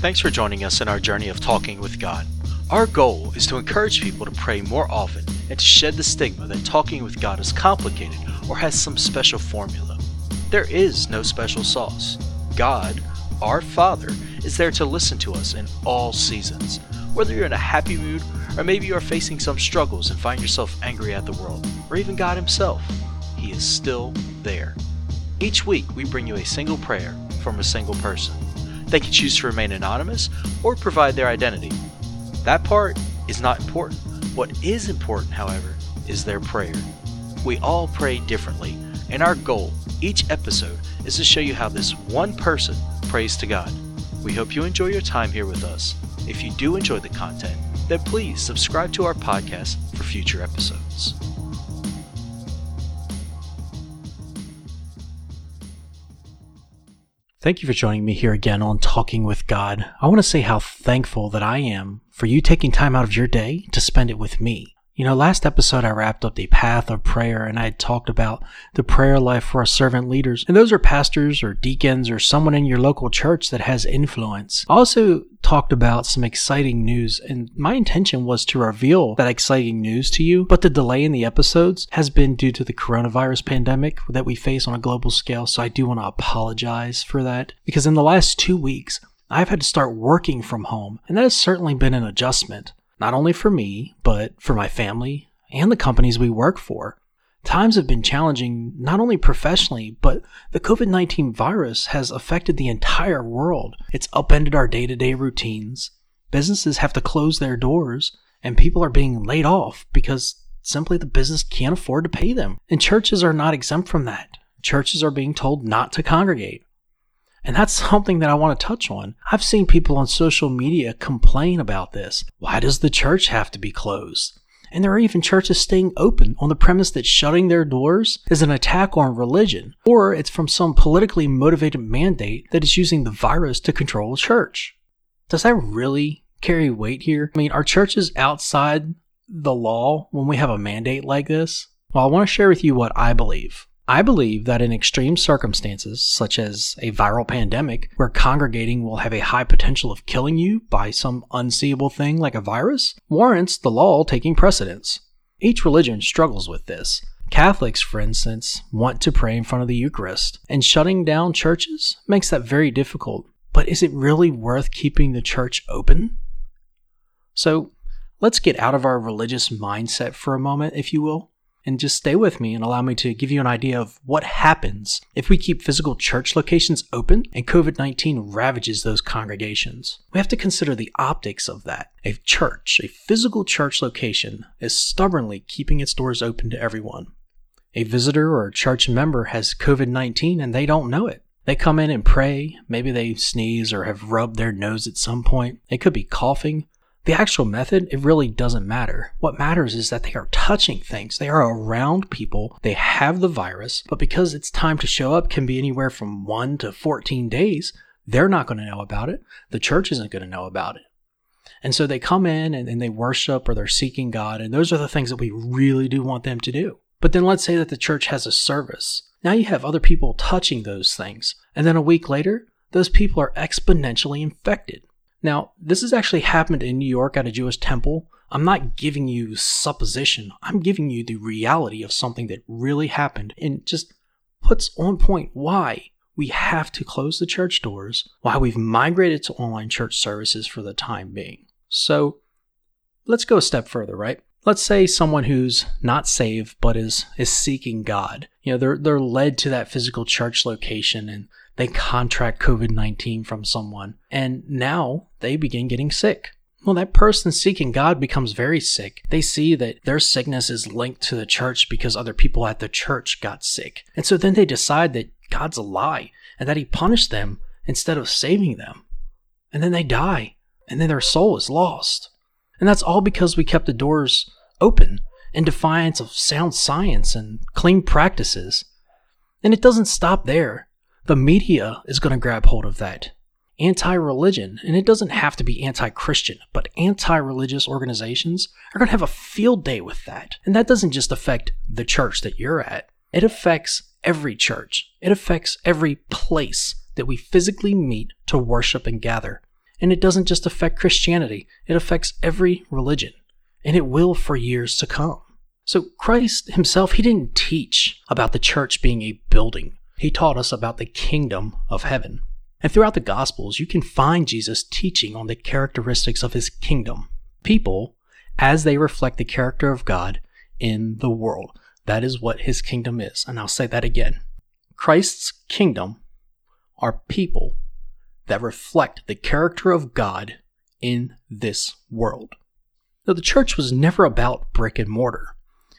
Thanks for joining us in our journey of talking with God. Our goal is to encourage people to pray more often and to shed the stigma that talking with God is complicated or has some special formula. There is no special sauce. God, our Father, is there to listen to us in all seasons. Whether you're in a happy mood or maybe you are facing some struggles and find yourself angry at the world, or even God Himself, He is still there. Each week, we bring you a single prayer from a single person. They can choose to remain anonymous or provide their identity. That part is not important. What is important, however, is their prayer. We all pray differently, and our goal each episode is to show you how this one person prays to God. We hope you enjoy your time here with us. If you do enjoy the content, then please subscribe to our podcast for future episodes. Thank you for joining me here again on Talking with God. I want to say how thankful that I am for you taking time out of your day to spend it with me. You know, last episode I wrapped up the path of prayer and I talked about the prayer life for our servant leaders. And those are pastors or deacons or someone in your local church that has influence. I also talked about some exciting news and my intention was to reveal that exciting news to you, but the delay in the episodes has been due to the coronavirus pandemic that we face on a global scale. So I do want to apologize for that because in the last two weeks, I've had to start working from home, and that has certainly been an adjustment not only for me, but for my family and the companies we work for. Times have been challenging not only professionally, but the COVID 19 virus has affected the entire world. It's upended our day to day routines. Businesses have to close their doors, and people are being laid off because simply the business can't afford to pay them. And churches are not exempt from that. Churches are being told not to congregate. And that's something that I want to touch on. I've seen people on social media complain about this. Why does the church have to be closed? And there are even churches staying open on the premise that shutting their doors is an attack on religion, or it's from some politically motivated mandate that is using the virus to control the church. Does that really carry weight here? I mean, are churches outside the law when we have a mandate like this? Well, I want to share with you what I believe. I believe that in extreme circumstances, such as a viral pandemic, where congregating will have a high potential of killing you by some unseeable thing like a virus, warrants the law taking precedence. Each religion struggles with this. Catholics, for instance, want to pray in front of the Eucharist, and shutting down churches makes that very difficult. But is it really worth keeping the church open? So, let's get out of our religious mindset for a moment, if you will, and just stay with me and allow me to give you an idea of what happens if we keep physical church locations open and COVID 19 ravages those congregations. We have to consider the optics of that. A church, a physical church location, is stubbornly keeping its doors open to everyone. A visitor or a church member has COVID 19 and they don't know it. They come in and pray. Maybe they sneeze or have rubbed their nose at some point. They could be coughing. The actual method, it really doesn't matter. What matters is that they are touching things. They are around people. They have the virus, but because its time to show up can be anywhere from 1 to 14 days, they're not going to know about it. The church isn't going to know about it. And so they come in and, and they worship or they're seeking God, and those are the things that we really do want them to do. But then let's say that the church has a service. Now you have other people touching those things. And then a week later, those people are exponentially infected. Now, this has actually happened in New York at a Jewish temple. I'm not giving you supposition, I'm giving you the reality of something that really happened and just puts on point why we have to close the church doors, why we've migrated to online church services for the time being. So, let's go a step further, right? Let's say someone who's not saved but is is seeking God. You know, they're they're led to that physical church location and they contract COVID 19 from someone, and now they begin getting sick. Well, that person seeking God becomes very sick. They see that their sickness is linked to the church because other people at the church got sick. And so then they decide that God's a lie and that He punished them instead of saving them. And then they die, and then their soul is lost. And that's all because we kept the doors open in defiance of sound science and clean practices. And it doesn't stop there the media is going to grab hold of that. Anti religion, and it doesn't have to be anti Christian, but anti religious organizations are going to have a field day with that. And that doesn't just affect the church that you're at, it affects every church, it affects every place that we physically meet to worship and gather. And it doesn't just affect Christianity, it affects every religion, and it will for years to come. So Christ himself, he didn't teach about the church being a building. He taught us about the kingdom of heaven. And throughout the Gospels, you can find Jesus teaching on the characteristics of his kingdom. People, as they reflect the character of God in the world. That is what his kingdom is. And I'll say that again. Christ's kingdom are people that reflect the character of God in this world. Now, the church was never about brick and mortar.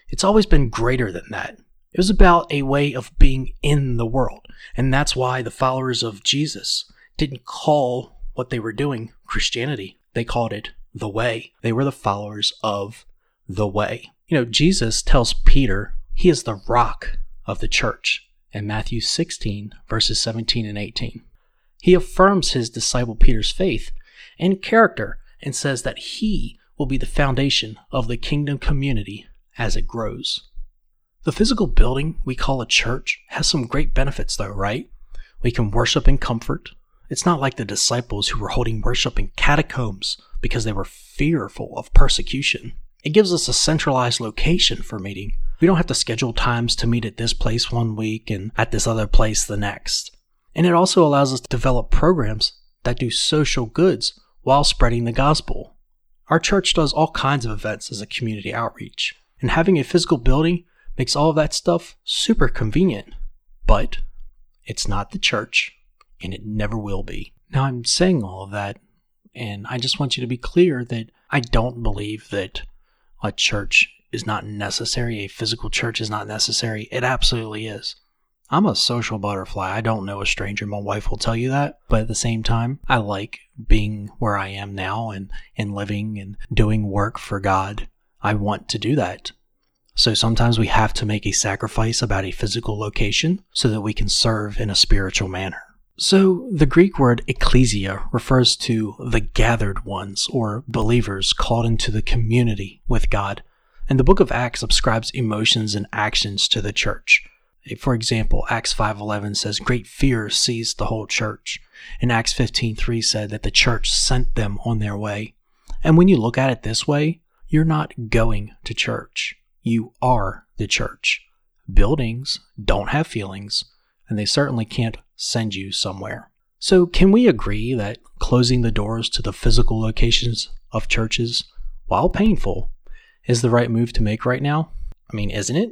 It's always been greater than that. It was about a way of being in the world. And that's why the followers of Jesus didn't call what they were doing Christianity. They called it the way. They were the followers of the way. You know, Jesus tells Peter he is the rock of the church in Matthew 16, verses 17 and 18. He affirms his disciple Peter's faith and character and says that he will be the foundation of the kingdom community as it grows. The physical building we call a church has some great benefits, though, right? We can worship in comfort. It's not like the disciples who were holding worship in catacombs because they were fearful of persecution. It gives us a centralized location for meeting. We don't have to schedule times to meet at this place one week and at this other place the next. And it also allows us to develop programs that do social goods while spreading the gospel. Our church does all kinds of events as a community outreach, and having a physical building makes all of that stuff super convenient. But it's not the church, and it never will be. Now, I'm saying all of that, and I just want you to be clear that I don't believe that a church is not necessary, a physical church is not necessary. It absolutely is. I'm a social butterfly. I don't know a stranger. My wife will tell you that. But at the same time, I like being where I am now and, and living and doing work for God. I want to do that. So sometimes we have to make a sacrifice about a physical location so that we can serve in a spiritual manner. So the Greek word ecclesia refers to the gathered ones or believers called into the community with God. And the book of Acts ascribes emotions and actions to the church. For example, Acts 5:11 says great fear seized the whole church. And Acts 15:3 said that the church sent them on their way. And when you look at it this way, you're not going to church. You are the church. Buildings don't have feelings, and they certainly can't send you somewhere. So, can we agree that closing the doors to the physical locations of churches, while painful, is the right move to make right now? I mean, isn't it?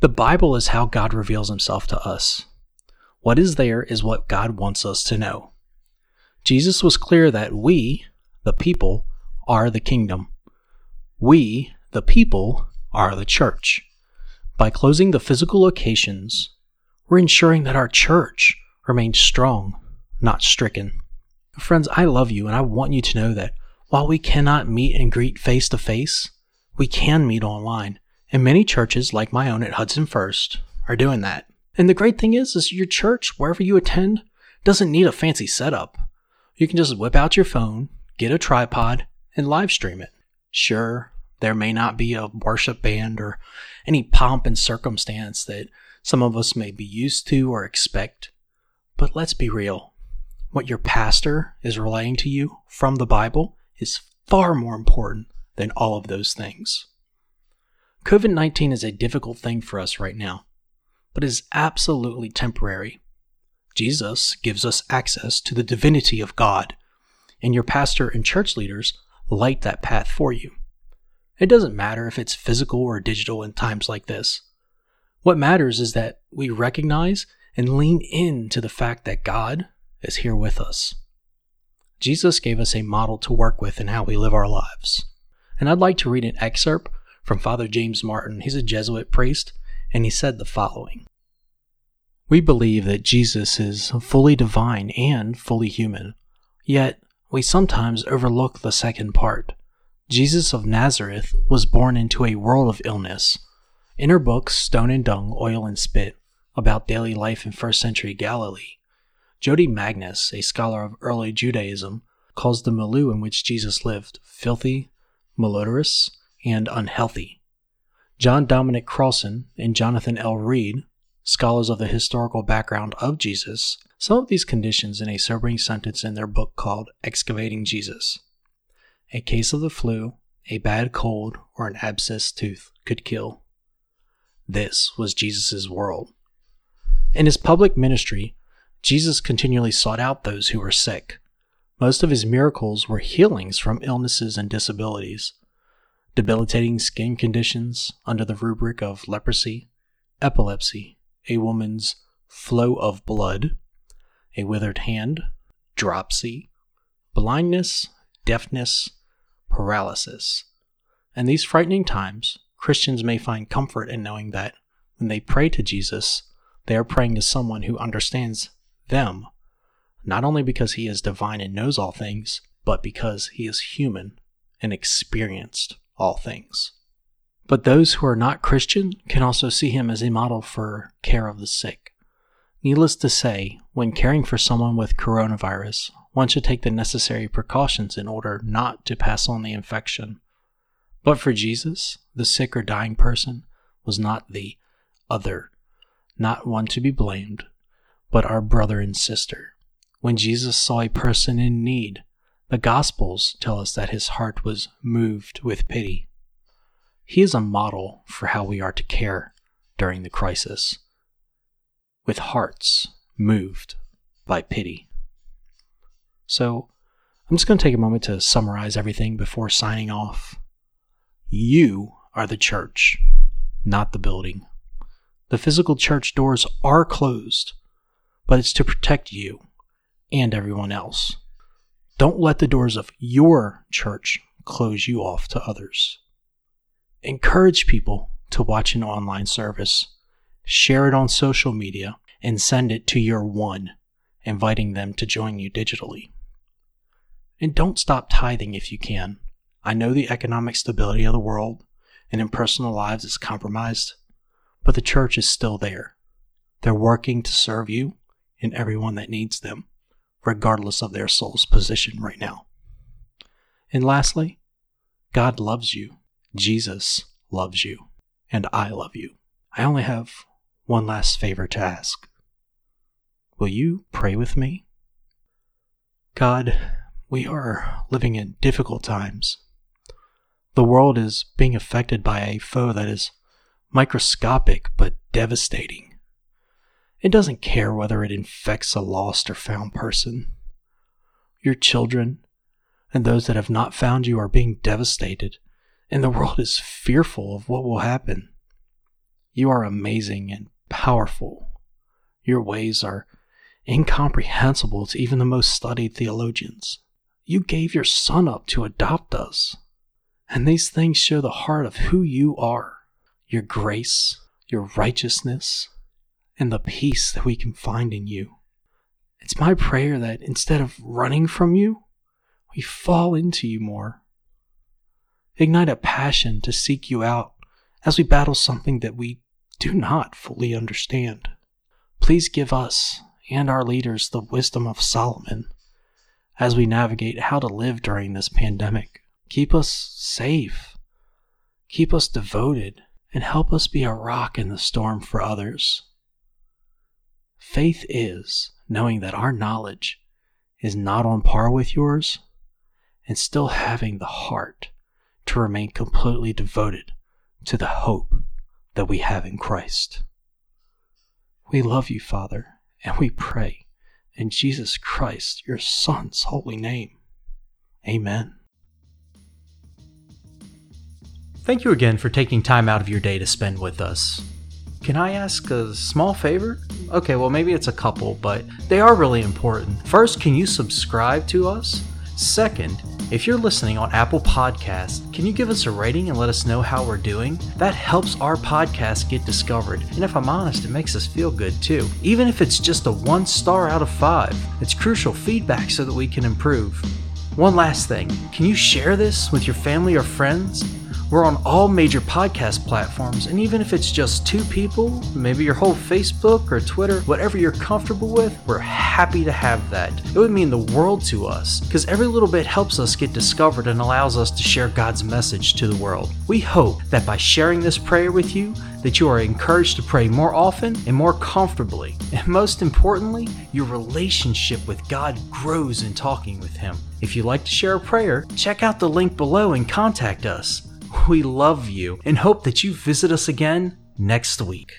The Bible is how God reveals himself to us. What is there is what God wants us to know. Jesus was clear that we, the people, are the kingdom. We, the people, are the church. By closing the physical locations, we're ensuring that our church remains strong, not stricken. Friends, I love you and I want you to know that while we cannot meet and greet face to face, we can meet online. And many churches, like my own at Hudson First, are doing that. And the great thing is, is your church, wherever you attend, doesn't need a fancy setup. You can just whip out your phone, get a tripod, and live stream it. Sure, there may not be a worship band or any pomp and circumstance that some of us may be used to or expect. But let's be real. What your pastor is relaying to you from the Bible is far more important than all of those things. COVID 19 is a difficult thing for us right now, but is absolutely temporary. Jesus gives us access to the divinity of God, and your pastor and church leaders light that path for you. It doesn't matter if it's physical or digital in times like this. What matters is that we recognize and lean in to the fact that God is here with us. Jesus gave us a model to work with in how we live our lives. And I'd like to read an excerpt from Father James Martin. He's a Jesuit priest, and he said the following We believe that Jesus is fully divine and fully human, yet we sometimes overlook the second part. Jesus of Nazareth was born into a world of illness. In her books, Stone and Dung, Oil and Spit, about daily life in first century Galilee, Jodi Magness, a scholar of early Judaism, calls the milieu in which Jesus lived filthy, malodorous, and unhealthy. John Dominic Crossan and Jonathan L. Reed, scholars of the historical background of Jesus sum up these conditions in a sobering sentence in their book called Excavating Jesus. A case of the flu, a bad cold, or an abscessed tooth could kill. This was Jesus' world. In his public ministry, Jesus continually sought out those who were sick. Most of his miracles were healings from illnesses and disabilities, debilitating skin conditions under the rubric of leprosy, epilepsy, a woman's flow of blood, a withered hand, dropsy, blindness, deafness, paralysis. In these frightening times, Christians may find comfort in knowing that when they pray to Jesus, they are praying to someone who understands them, not only because he is divine and knows all things, but because he is human and experienced all things. But those who are not Christian can also see him as a model for care of the sick. Needless to say, when caring for someone with coronavirus, one should take the necessary precautions in order not to pass on the infection. But for Jesus, the sick or dying person was not the other, not one to be blamed, but our brother and sister. When Jesus saw a person in need, the Gospels tell us that his heart was moved with pity. He is a model for how we are to care during the crisis with hearts moved by pity. So, I'm just going to take a moment to summarize everything before signing off. You are the church, not the building. The physical church doors are closed, but it's to protect you and everyone else. Don't let the doors of your church close you off to others. Encourage people to watch an online service share it on social media, and send it to your one, inviting them to join you digitally. And don't stop tithing if you can. I know the economic stability of the world and in personal lives is compromised, but the church is still there. They're working to serve you and everyone that needs them, regardless of their soul's position right now. And lastly, God loves you, Jesus loves you, and I love you. I only have one last favor to ask. Will you pray with me? God, we are living in difficult times. The world is being affected by a foe that is microscopic but devastating. It doesn't care whether it infects a lost or found person. Your children and those that have not found you are being devastated, and the world is fearful of what will happen. You are amazing and powerful. Your ways are incomprehensible to even the most studied theologians. You gave your Son up to adopt us. And these things show the heart of who you are your grace, your righteousness, and the peace that we can find in you. It's my prayer that instead of running from you, we fall into you more. Ignite a passion to seek you out as we battle something that we do not fully understand. Please give us and our leaders the wisdom of Solomon as we navigate how to live during this pandemic. Keep us safe, keep us devoted, and help us be a rock in the storm for others. Faith is knowing that our knowledge is not on par with yours and still having the heart to remain completely devoted to the hope that we have in Christ. We love you, Father, and we pray in Jesus Christ, your Son's holy name. Amen. Thank you again for taking time out of your day to spend with us. Can I ask a small favor? Okay, well, maybe it's a couple, but they are really important. First, can you subscribe to us? Second, if you're listening on Apple Podcasts, can you give us a rating and let us know how we're doing? That helps our podcast get discovered. And if I'm honest, it makes us feel good too. Even if it's just a one star out of five, it's crucial feedback so that we can improve. One last thing can you share this with your family or friends? We're on all major podcast platforms, and even if it's just two people, maybe your whole Facebook or Twitter, whatever you're comfortable with, we're happy to have that. It would mean the world to us, because every little bit helps us get discovered and allows us to share God's message to the world. We hope that by sharing this prayer with you, that you are encouraged to pray more often and more comfortably. And most importantly, your relationship with God grows in talking with Him. If you'd like to share a prayer, check out the link below and contact us. We love you and hope that you visit us again next week.